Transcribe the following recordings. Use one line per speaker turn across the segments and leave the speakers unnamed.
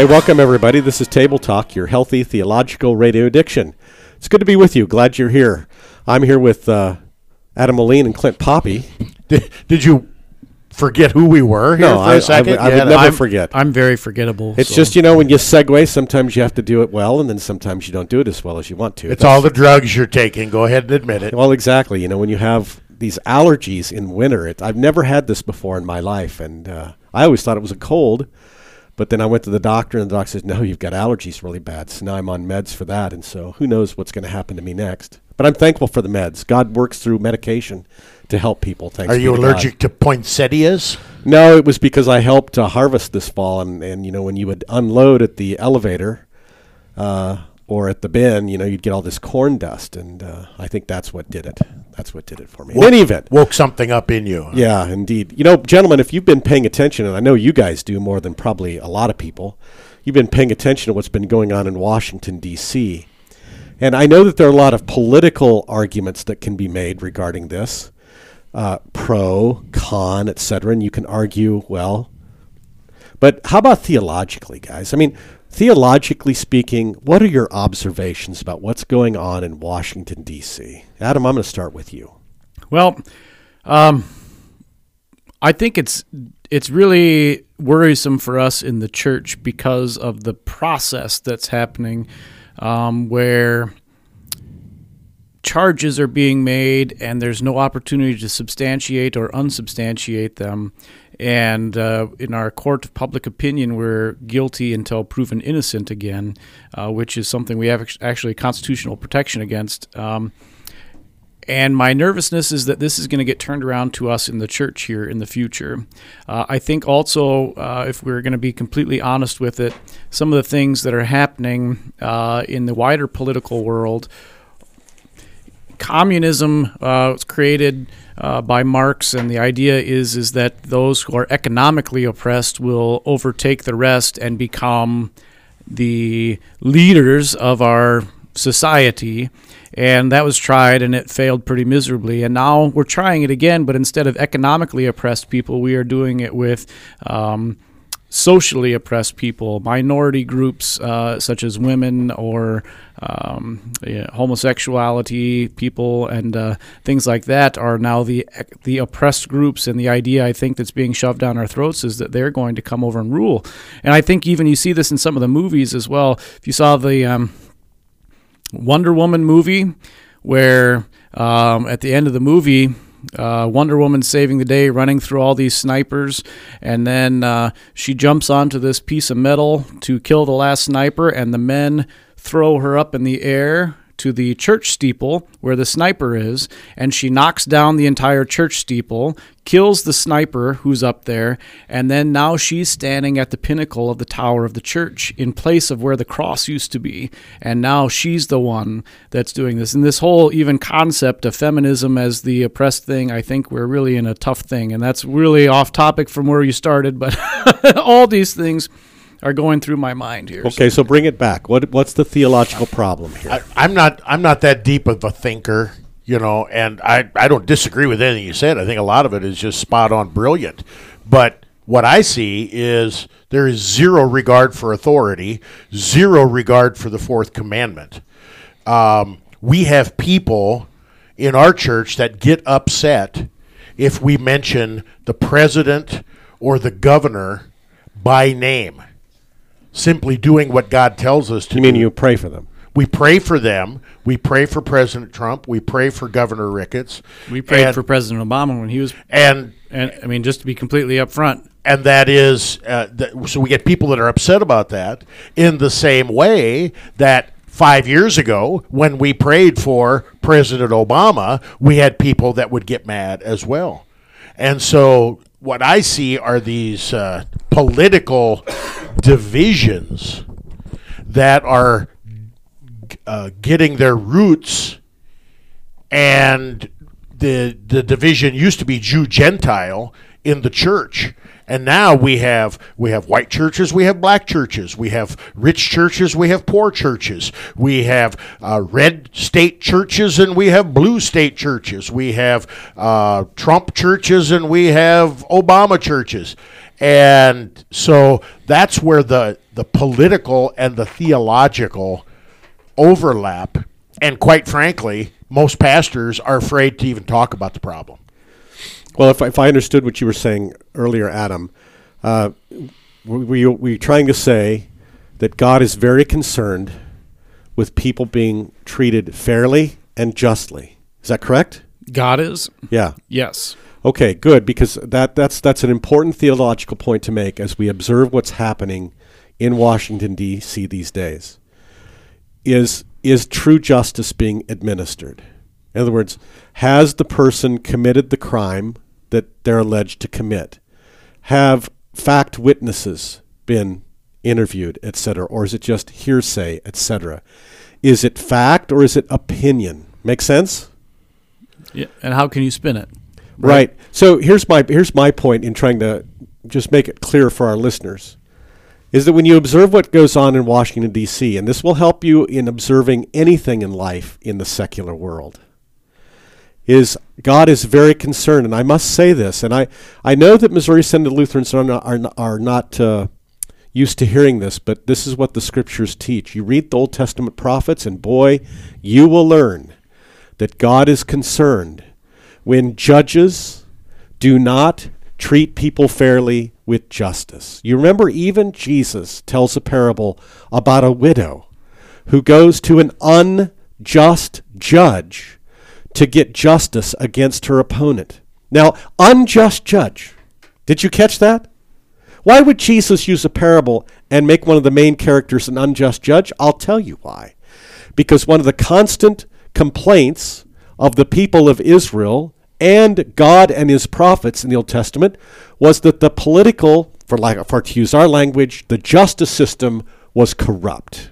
Hey, welcome everybody. This is Table Talk, your healthy theological radio addiction. It's good to be with you. Glad you're here. I'm here with uh, Adam Moline and Clint Poppe.
Did, did you forget who we were here
No,
for
I- I
a second?
would- I would never
I'm-
forget.
I'm very forgettable.
It's
so-
just you know when you segue, sometimes you have to do it well, and then sometimes you don't do it as well as you want to.
It's all the drugs you're taking. Go ahead and admit it.
Well, exactly. You know, when you have these allergies in winter, it, I've never had this before in my life, and uh, I always thought it was a cold. But then I went to the doctor, and the doctor says, "No, you've got allergies really bad." So now I'm on meds for that, and so who knows what's going to happen to me next? But I'm thankful for the meds. God works through medication to help people. Thanks.
Are you
to God.
allergic to poinsettias?
No, it was because I helped uh, harvest this fall, and, and you know when you would unload at the elevator uh, or at the bin, you know you'd get all this corn dust, and uh, I think that's what did it. That's what did it for me. In any event,
Woke something up in you.
yeah, indeed. You know, gentlemen, if you've been paying attention, and I know you guys do more than probably a lot of people, you've been paying attention to what's been going on in Washington D.C. And I know that there are a lot of political arguments that can be made regarding this, uh, pro, con, etc. And you can argue, well, but how about theologically, guys? I mean, theologically speaking, what are your observations about what's going on in Washington D.C.? Adam, I'm going to start with you.
Well, um, I think it's it's really worrisome for us in the church because of the process that's happening, um, where charges are being made and there's no opportunity to substantiate or unsubstantiate them. And uh, in our court of public opinion, we're guilty until proven innocent again, uh, which is something we have actually constitutional protection against. Um, and my nervousness is that this is going to get turned around to us in the church here in the future. Uh, I think also, uh, if we're going to be completely honest with it, some of the things that are happening uh, in the wider political world, communism uh, was created uh, by Marx, and the idea is is that those who are economically oppressed will overtake the rest and become the leaders of our society. And that was tried and it failed pretty miserably. And now we're trying it again, but instead of economically oppressed people, we are doing it with um, socially oppressed people, minority groups uh, such as women or um, homosexuality people and uh, things like that are now the the oppressed groups. And the idea I think that's being shoved down our throats is that they're going to come over and rule. And I think even you see this in some of the movies as well. If you saw the um, Wonder Woman movie, where um, at the end of the movie, uh, Wonder Woman saving the day, running through all these snipers, and then uh, she jumps onto this piece of metal to kill the last sniper, and the men throw her up in the air to the church steeple where the sniper is, and she knocks down the entire church steeple, kills the sniper who's up there, and then now she's standing at the pinnacle of the tower of the church in place of where the cross used to be. And now she's the one that's doing this. And this whole even concept of feminism as the oppressed thing, I think we're really in a tough thing. And that's really off topic from where you started, but all these things are going through my mind here.
Okay, so bring it back. What what's the theological problem here?
I, I'm not. I'm not that deep of a thinker, you know, and I, I don't disagree with anything you said. I think a lot of it is just spot on, brilliant. But what I see is there is zero regard for authority, zero regard for the fourth commandment. Um, we have people in our church that get upset if we mention the president or the governor by name, simply doing what God tells us to
you mean
do.
you pray for them?
We pray for them. We pray for President Trump. We pray for Governor Ricketts.
We prayed
and,
for President Obama when he was,
and
and I mean, just to be completely upfront,
and that is uh, th- so we get people that are upset about that in the same way that five years ago when we prayed for President Obama, we had people that would get mad as well. And so what I see are these uh, political divisions that are uh, getting their roots and the the division used to be Jew Gentile in the church And now we have we have white churches, we have black churches, we have rich churches, we have poor churches, we have uh, red state churches, and we have blue state churches. We have uh, Trump churches, and we have Obama churches. And so that's where the the political and the theological overlap. And quite frankly, most pastors are afraid to even talk about the problem.
Well, if, I- if I understood what you were saying earlier, Adam, uh, were you, were you trying to say that God is very concerned with people being treated fairly and justly? Is that correct?
God is?
Yeah.
Yes.
Okay, good, because that, that's, that's an important theological point to make as we observe what's happening in Washington, D.C. these days. Is, is true justice being administered? In other words, has the person committed the crime that they're alleged to commit? Have fact witnesses been interviewed, etc., or is it just hearsay, etc.? Is it fact or is it opinion? Make sense?
Yeah. And how can you spin it?
Right. So here's my here's my point in trying to just make it clear for our listeners is that when you observe what goes on in Washington D.C. and this will help you in observing anything in life in the secular world is God is very concerned and I must say this and I I know that Missouri Synod Lutherans are not, are are not uh, used to hearing this but this is what the scriptures teach. You read the Old Testament prophets and boy you will learn that God is concerned when judges do not treat people fairly with justice. You remember, even Jesus tells a parable about a widow who goes to an unjust judge to get justice against her opponent. Now, unjust judge. Did you catch that? Why would Jesus use a parable and make one of the main characters an unjust judge? I'll tell you why. Because one of the constant complaints of the people of Israel and God and his prophets in the Old Testament was that the political, for like for to use our language, the justice system was corrupt.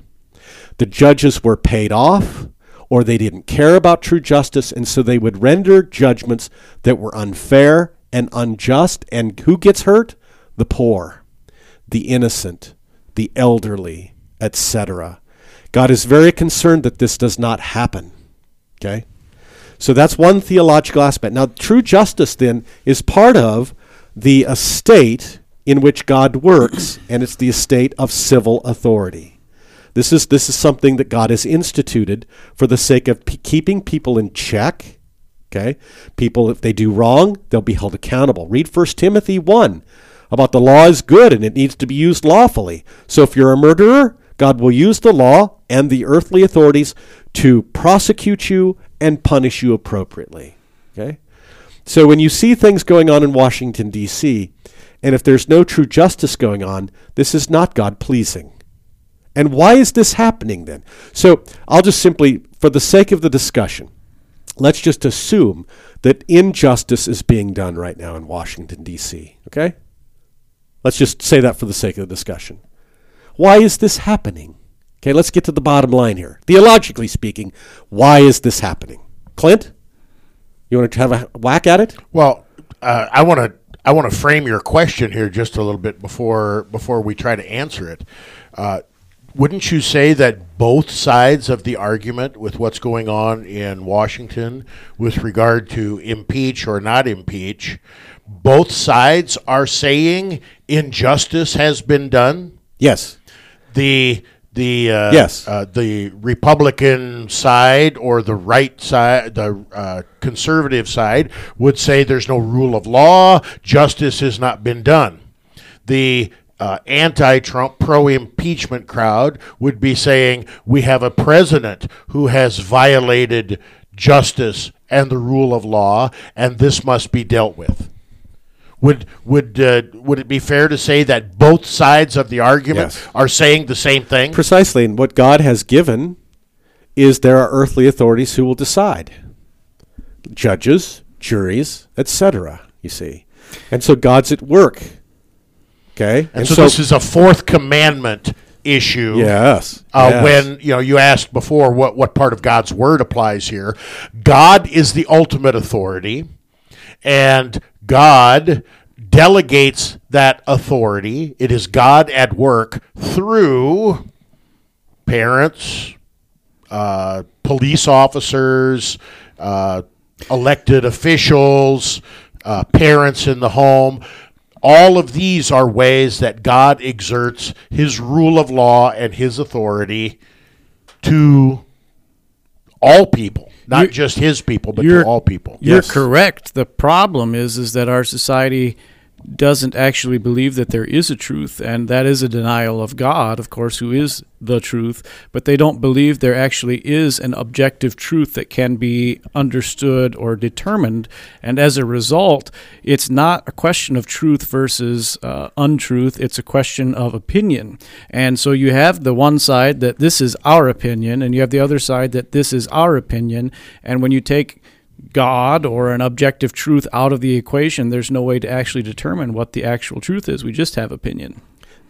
The judges were paid off or they didn't care about true justice and so they would render judgments that were unfair and unjust and who gets hurt? The poor, the innocent, the elderly, etc. God is very concerned that this does not happen. Okay? So that's one theological aspect. Now, true justice then is part of the estate in which God works, and it's the estate of civil authority. This is this is something that God has instituted for the sake of p- keeping people in check. Okay, people if they do wrong, they'll be held accountable. Read 1 Timothy one about the law is good and it needs to be used lawfully. So if you're a murderer, God will use the law and the earthly authorities to prosecute you and punish you appropriately. Okay? So when you see things going on in Washington, D.C., and if there's no true justice going on, this is not God pleasing. And why is this happening then? So I'll just simply, for the sake of the discussion, let's just assume that injustice is being done right now in Washington, D.C. Okay? Let's just say that for the sake of the discussion. Why is this happening? Okay, let's get to the bottom line here. Theologically speaking, why is this happening? Clint, you want to have a whack at it?
Well, uh, I want to I want to frame your question here just a little bit before before we try to answer it. Uh, wouldn't you say that both sides of the argument with what's going on in Washington with regard to impeach or not impeach, both sides are saying injustice has been done?
Yes.
the the uh,
Yes.
uh, the Republican side or the right side, the uh, conservative side would say there's no rule of law, justice has not been done. The uh, anti-Trump, pro-impeachment crowd would be saying we have a president who has violated justice and the rule of law, and this must be dealt with. Would would uh, would it be fair to say that both sides of the argument
Yes.
are saying the same thing?
Precisely. And what God has given is there are earthly authorities who will decide judges, juries, etc. You see. And so God's at work. Okay?
And, so, this is a fourth commandment issue.
Yes.
Uh,
yes.
When you know you asked before what what part of God's word applies here, God is the ultimate authority, and God delegates that authority. It is God at work through parents, uh, police officers, uh, elected officials, uh, parents in the home. All of these are ways that God exerts his rule of law and his authority to all people, not
You're-
just his people, but to all people.
You're
Yes.
correct. The problem is is that our society doesn't actually believe that there is a truth, and that is a denial of God, of course, who is the truth. But they don't believe there actually is an objective truth that can be understood or determined, and as a result, it's not a question of truth versus uh, untruth. It's a question of opinion, and so you have the one side that this is our opinion, and you have the other side that this is our opinion, and when you take God or an objective truth out of the equation, there's no way to actually determine what the actual truth is. We just have opinion.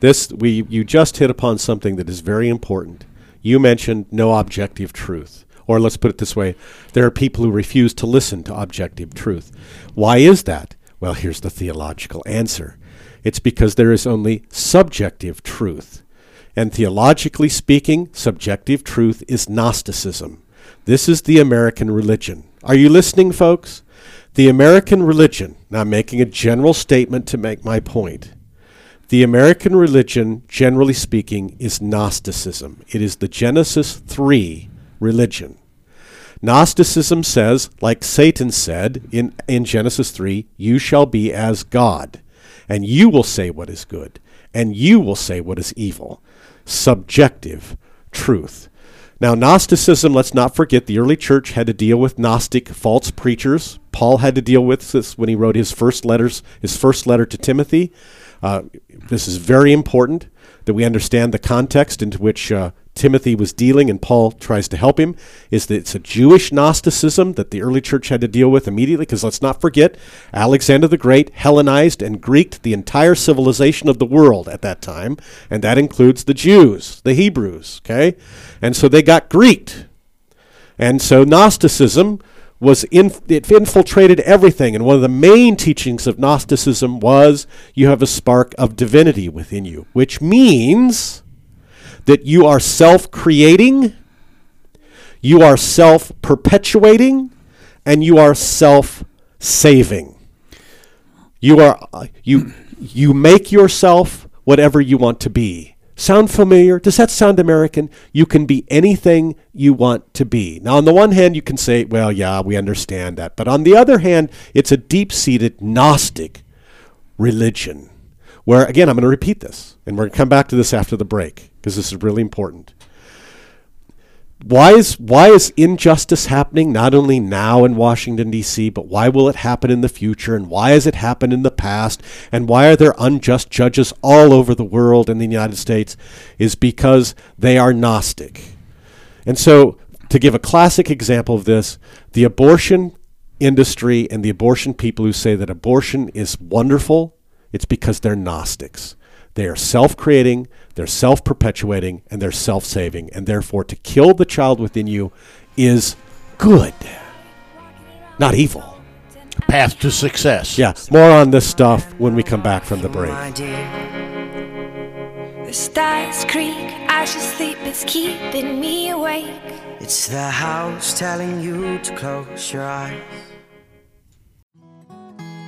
This we you just hit upon something that is very important. You mentioned no objective truth. Or let's put it this way, there are people who refuse to listen to objective truth. Why is that? Well, here's the theological answer. It's because there is only subjective truth. And theologically speaking, subjective truth is Gnosticism. This is the American religion. Are you listening, folks? The American religion, now I'm making a general statement to make my point. The American religion, generally speaking, is Gnosticism. It is the Genesis 3 religion. Gnosticism says, like Satan said in, in Genesis 3, you shall be as God, and you will say what is good, and you will say what is evil. Subjective truth. Now, Gnosticism, let's not forget, the early church had to deal with Gnostic false preachers. Paul had to deal with this when he wrote his first letters, his first letter to Timothy. Uh, this is very important that we understand the context into which uh, Timothy was dealing, and Paul tries to help him. Is that it's a Jewish Gnosticism that the early church had to deal with immediately? Because let's not forget, Alexander the Great Hellenized and Greeked the entire civilization of the world at that time, and that includes the Jews, the Hebrews. Okay, and so they got Greeked. And so Gnosticism was in, it infiltrated everything. And one of the main teachings of Gnosticism was you have a spark of divinity within you, which means that you are self creating, you are self perpetuating, and you are self saving. You are uh, you you make yourself whatever you want to be. Sound familiar? Does that sound American? You can be anything you want to be. Now, on the one hand, you can say, well, yeah, we understand that. But on the other hand, it's a deep seated Gnostic religion where, again, I'm going to repeat this, and we're going to come back to this after the break because this is really important. Why is why is injustice happening not only now in Washington D.C. but why will it happen in the future and why has it happened in the past and why are there unjust judges all over the world in the United States is because they are gnostic. And so to give a classic example of this, the abortion industry and the abortion people who say that abortion is wonderful, it's because they're gnostics. They are self creating, they're self perpetuating, and they're self saving. And therefore, to kill the child within you is good, not evil.
Path to success.
Yeah, more on this stuff when we come back from the break.
The stars creak, I should sleep, it's keeping me awake.
It's the house telling you to close your eyes.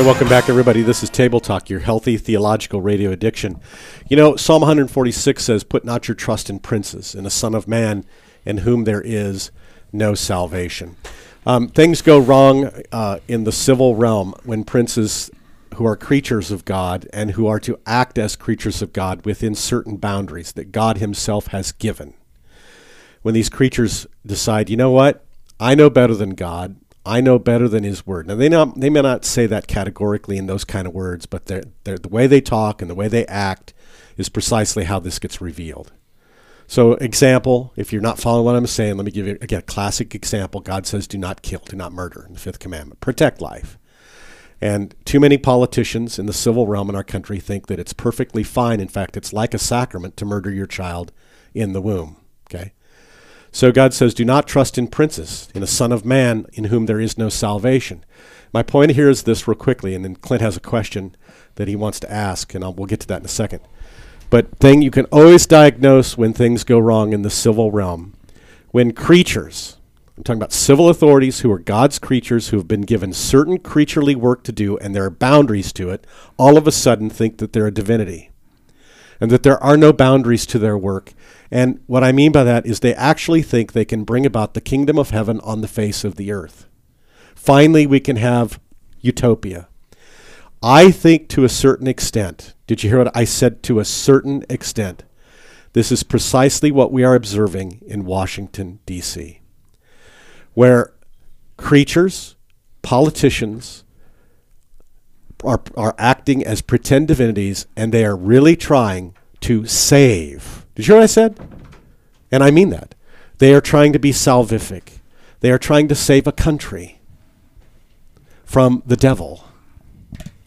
Hey, welcome back, everybody. This is Table Talk, your healthy theological radio addiction. You know, Psalm 146 says, Put not your trust in princes, in a son of man, in whom there is no salvation. Um, things go wrong uh, in the civil realm when princes who are creatures of God and who are to act as creatures of God within certain boundaries that God Himself has given. When these creatures decide, you know what, I know better than God, I know better than His Word. Now they not they may not say that categorically in those kind of words, but they're, they're, the way they talk and the way they act is precisely how this gets revealed. So, example, if you're not following what I'm saying, let me give you again a classic example. God says, "Do not kill, do not murder." In the fifth commandment, protect life. And too many politicians in the civil realm in our country think that it's perfectly fine. In fact, it's like a sacrament to murder your child in the womb. Okay. So God says, Do not trust in princes, in a son of man in whom there is no salvation. My point here is this, real quickly, and then Clint has a question that he wants to ask, and I'll, we'll get to that in a second. But thing you can always diagnose when things go wrong in the civil realm. When creatures, I'm talking about civil authorities who are God's creatures who have been given certain creaturely work to do and there are boundaries to it, all of a sudden think that they're a divinity and that there are no boundaries to their work. And what I mean by that is they actually think they can bring about the kingdom of heaven on the face of the earth. Finally, we can have utopia. I think to a certain extent, did you hear what I said? To a certain extent, this is precisely what we are observing in Washington, D.C., where creatures, politicians, are, are acting as pretend divinities and they are really trying to save. Did you hear what I said? And I mean that. They are trying to be salvific. They are trying to save a country from the devil.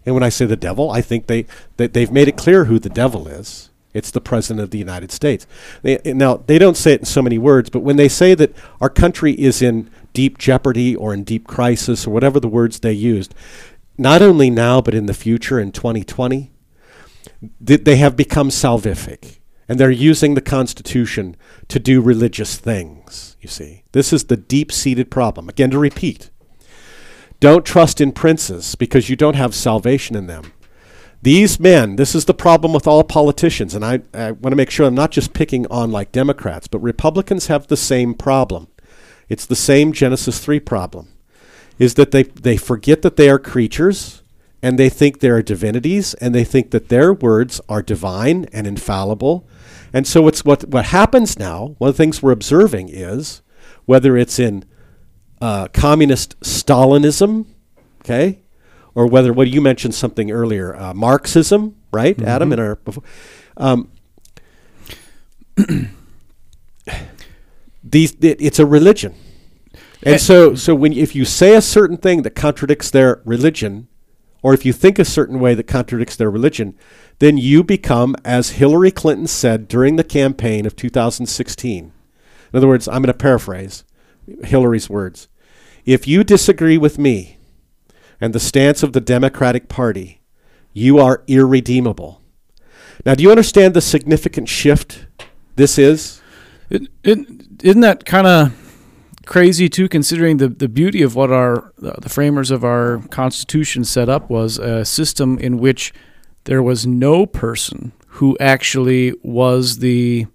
And when I say the devil, I think they that they've made it clear who the devil is. It's the president of the United States. They, now they don't say it in so many words, but when they say that our country is in deep jeopardy or in deep crisis or whatever the words they used, not only now but in the future in 2020, th- they have become salvific. And they're using the Constitution to do religious things, you see. This is the deep seated problem. Again, to repeat don't trust in princes because you don't have salvation in them. These men, this is the problem with all politicians, and I, I want to make sure I'm not just picking on like Democrats, but Republicans have the same problem. It's the same Genesis 3 problem is that they, they forget that they are creatures and they think they are divinities and they think that their words are divine and infallible. And so it's what, what happens now, one of the things we're observing is whether it's in uh, communist Stalinism, okay, or whether what you mentioned something earlier, uh, Marxism, right, Adam, in our before, um, these it, it's a religion, and so so when if you say a certain thing that contradicts their religion, or if you think a certain way that contradicts their religion, then you become, as Hillary Clinton said during the campaign of 2016. In other words, I'm going to paraphrase Hillary's words. If you disagree with me and the stance of the Democratic Party, you are irredeemable. Now, do you understand the significant shift this is?
It, isn't that kind of crazy too, considering the, the beauty of what our the framers of our Constitution set up was a system in which there was no person who actually was the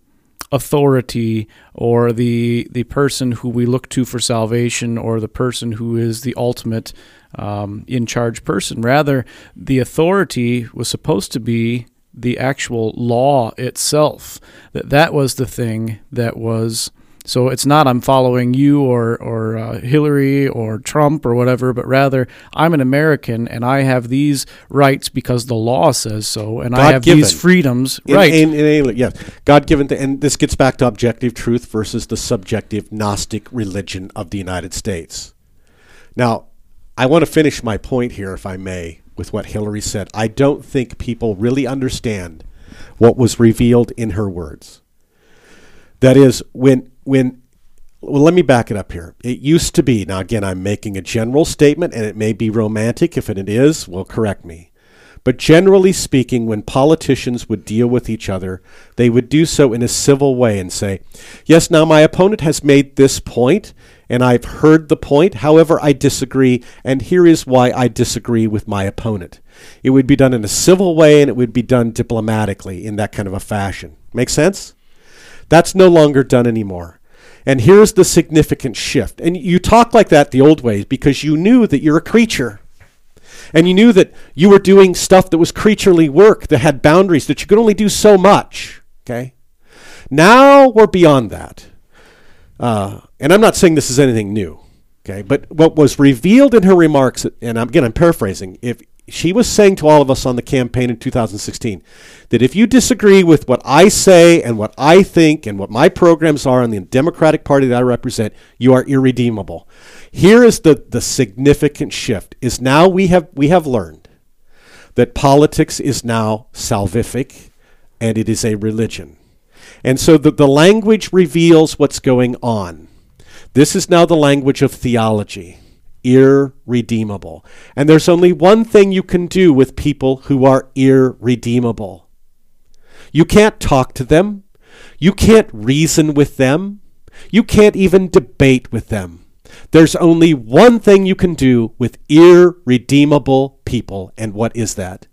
authority or the the person who we look to for salvation or the person who is the ultimate um, in charge person. Rather, the authority was supposed to be the actual law itself. That that was the thing that was. So it's not I'm following you or or uh, Hillary or Trump or whatever, but rather I'm an American and I have these rights because the law says so, and I have
God-given.
these freedoms.
In-
right.
In, in, in, yes. God given, th- and this gets back to objective truth versus the subjective Gnostic religion of the United States. Now, I want to finish my point here, if I may, with what Hillary said. I don't think people really understand what was revealed in her words. That is, when when well, let me back it up here. It used to be, now again, I'm making a general statement and it may be romantic. If it is, well, correct me. But generally speaking, when politicians would deal with each other, they would do so in a civil way and say, Yes, now my opponent has made this point, and I've heard the point. However, I disagree, and here is why I disagree with my opponent. It would be done in a civil way and it would be done diplomatically in that kind of a fashion. Make sense? That's no longer done anymore. And here's the significant shift. And you talk like that the old ways because you knew that you're a creature. And you knew that you were doing stuff that was creaturely work that had boundaries, that you could only do so much. Okay? Now we're beyond that. Uh, and I'm not saying this is anything new. Okay? But what was revealed in her remarks, and again, I'm paraphrasing, if she was saying to all of us on the campaign in 2016 that if you disagree with what I say and what I think and what my programs are in the Democratic Party that I represent, you are irredeemable. Here is the, the significant shift is now we have we have learned that politics is now salvific and it is a religion. And so the, the language reveals what's going on. This is now the language of theology irredeemable. And there's only one thing you can do with people who are irredeemable. You can't talk to them. You can't reason with them. You can't even debate with them. There's only one thing you can do with irredeemable people, and what is that?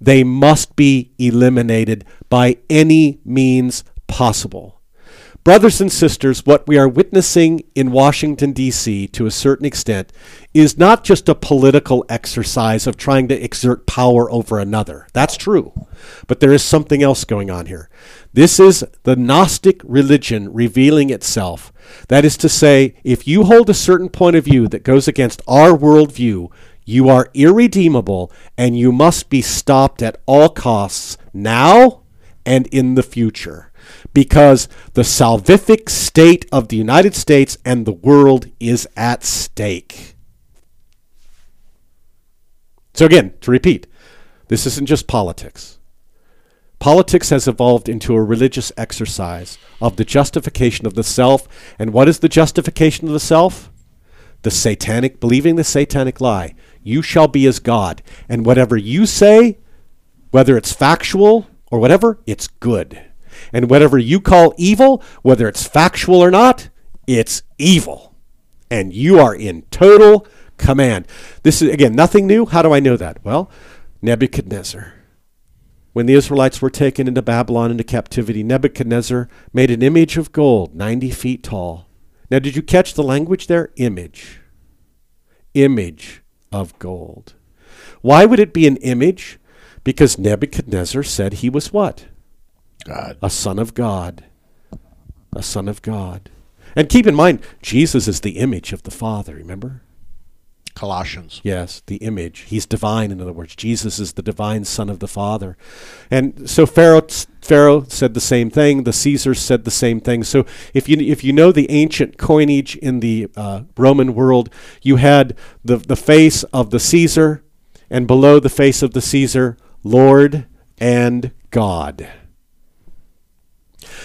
They must be eliminated by any means possible. Brothers and sisters, what we are witnessing in Washington, D.C., to a certain extent, is not just a political exercise of trying to exert power over another. That's true. But there is something else going on here. This is the Gnostic religion revealing itself. That is to say, if you hold a certain point of view that goes against our worldview, you are irredeemable and you must be stopped at all costs now and in the future because the salvific state of the United States and the world is at stake. So, again, to repeat, this isn't just politics. Politics has evolved into a religious exercise of the justification of the self. And what is the justification of the self? The satanic, believing the satanic lie. You shall be as God. And whatever you say, whether it's factual or whatever, it's good. And whatever you call evil, whether it's factual or not, it's evil. And you are in total command. This is, again, nothing new. How do I know that? Well, Nebuchadnezzar. When the Israelites were taken into Babylon into captivity, Nebuchadnezzar made an image of gold, 90 feet tall. Now, did you catch the language there? Image. Image of gold. Why would it be an image? Because Nebuchadnezzar said he was what?
God.
A son of God. A son of God. And keep in mind, Jesus is the image of the Father, remember?
Colossians.
Yes, the image. He's divine, in other words. Jesus is the divine Son of the Father. And so Pharaoh, Pharaoh said the same thing. The Caesars said the same thing. So if you, if you know the ancient coinage in the uh, Roman world, you had the, the face of the Caesar, and below the face of the Caesar, Lord and God.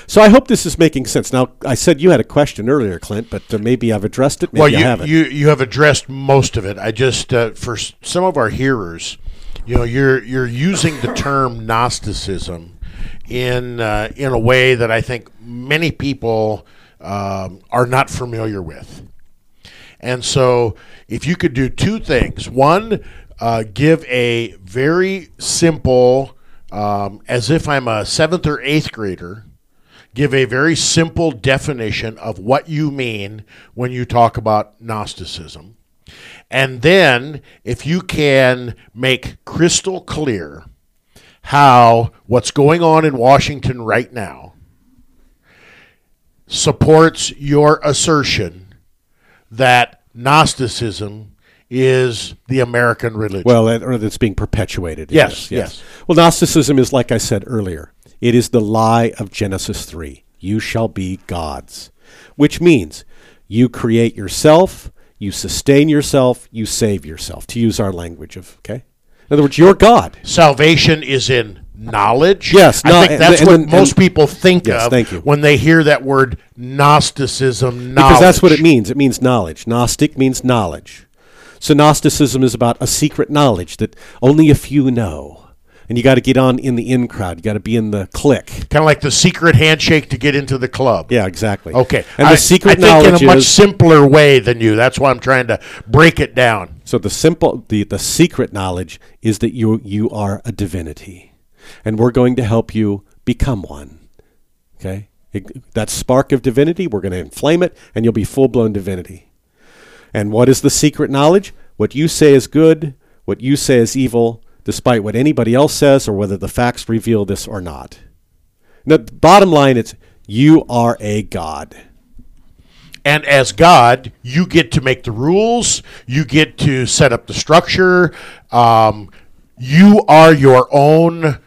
So I hope this is making sense. Now, I said you had a question earlier, Clint, but uh, maybe I've addressed it. Maybe
well, you,
I haven't.
you you have addressed most of it. I just uh, for some of our hearers, you know, you're you're using the term Gnosticism in uh, in a way that I think many people um, are not familiar with. And so, if you could do two things, one, uh, give a very simple, um, as if I'm a seventh or eighth grader, give a very simple definition of what you mean when you talk about Gnosticism. And then, if you can make crystal clear how what's going on in Washington right now supports your assertion that Gnosticism is the American religion.
Well, or that's being perpetuated.
Yes, yes.
Well, Gnosticism is, like I said earlier, it is the lie of Genesis 3. You shall be gods, which means you create yourself, you sustain yourself, you save yourself, to use our language of, okay? In other words, you're God.
salvation is in knowledge.
Yes,
I think that's
and-
what
and-
most people think
Yes,
of
thank you.
when they hear that word Gnosticism. Knowledge.
Because that's what it means. It means knowledge. Gnostic means knowledge. So Gnosticism is about a secret knowledge that only a few know. And you got to get on in the in crowd. You got to be in the clique.
Kind of like the secret handshake to get into the club.
Yeah, exactly.
Okay.
And
I,
the secret
I think
knowledge
in a much
is
simpler way than you. That's why I'm trying to break it down.
so the simple the the secret knowledge is that you you are a divinity, and we're going to help you become one. Okay, It- that spark of divinity, we're going to inflame it, and you'll be full blown divinity. And what is the secret knowledge? What you say is good, what you say is evil, despite what anybody else says or whether the facts reveal this or not. The bottom line is you are a God.
And as God, you get to make the rules. You get to set up the structure. Um, you are your own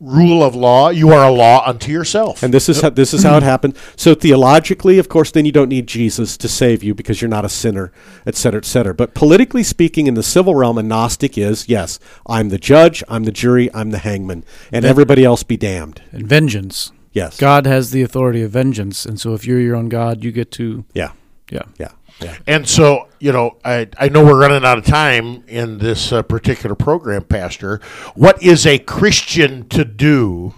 rule of law. You are a law unto yourself.
And this is how this is how it happened. So theologically, of course, then you don't need Jesus to save you because you're not a sinner, et cetera, et cetera. But politically speaking, in the civil realm, a Gnostic is yes, I'm the judge, I'm the jury, I'm the hangman, and everybody else be damned.
And vengeance.
Yes.
God has the authority of vengeance, and so if you're your own God, you get to Yeah.
yeah. Yeah.
And so, you know, I, I know we're running out of time in this uh, particular program, Pastor. What is a Christian to do?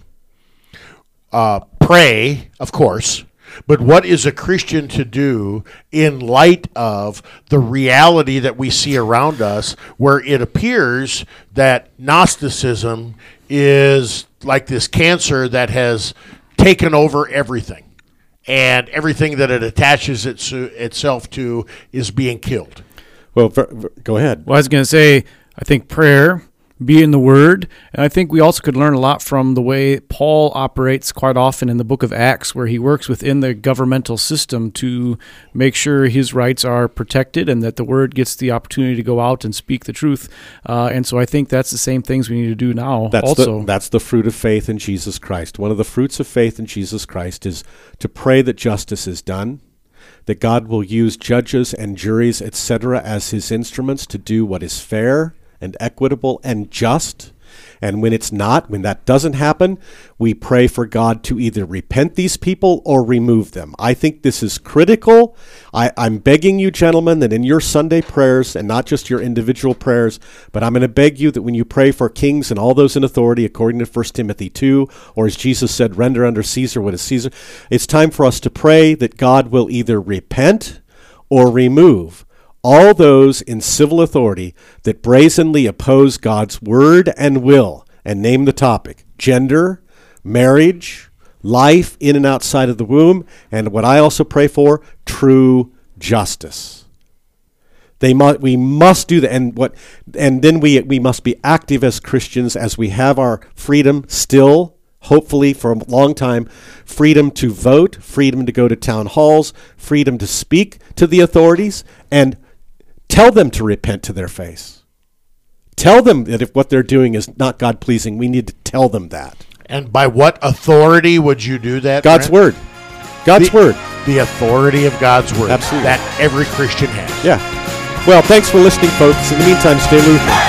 Uh, pray, of course, but what is a Christian to do in light of the reality that we see around us, where it appears that Gnosticism is like this cancer that has taken over everything? And everything that it attaches its, itself to is being killed.
Well, ver, ver, go ahead.
Well, I was going to say, I think prayer, be in the Word, and I think we also could learn a lot from the way Paul operates quite often in the book of Acts, where he works within the governmental system to make sure his rights are protected and that the Word gets the opportunity to go out and speak the truth. Uh, and so I think that's the same things we need to do now.
That's
also,
the, that's the fruit of faith in Jesus Christ. One of the fruits of faith in Jesus Christ is to pray that justice is done, that God will use judges and juries, etc., as his instruments to do what is fair and equitable and just. And when it's not, when that doesn't happen, we pray for God to either repent these people or remove them. I think this is critical. I, I'm begging you, gentlemen, that in your Sunday prayers, and not just your individual prayers, but I'm going to beg you that when you pray for kings and all those in authority, according to 1 Timothy 2, or as Jesus said, render under Caesar what is Caesar, it's time for us to pray that God will either repent or remove all those in civil authority that brazenly oppose God's word and will, and name the topic gender, marriage, life in and outside of the womb, and what I also pray for true justice. They mu- we must do that, and what, and then we we must be active as Christians as we have our freedom still hopefully for a long time, freedom to vote, freedom to go to town halls, freedom to speak to the authorities, and tell them to repent to their face. Tell them that if what they're doing is not God pleasing, we need to tell them that.
And by what authority would you do that?
God's
Brent?
word. God's
The-
word.
The authority of God's word.
Absolutely.
That every Christian has.
Yeah. Well, thanks for listening, folks. In the meantime, stay Lutheran.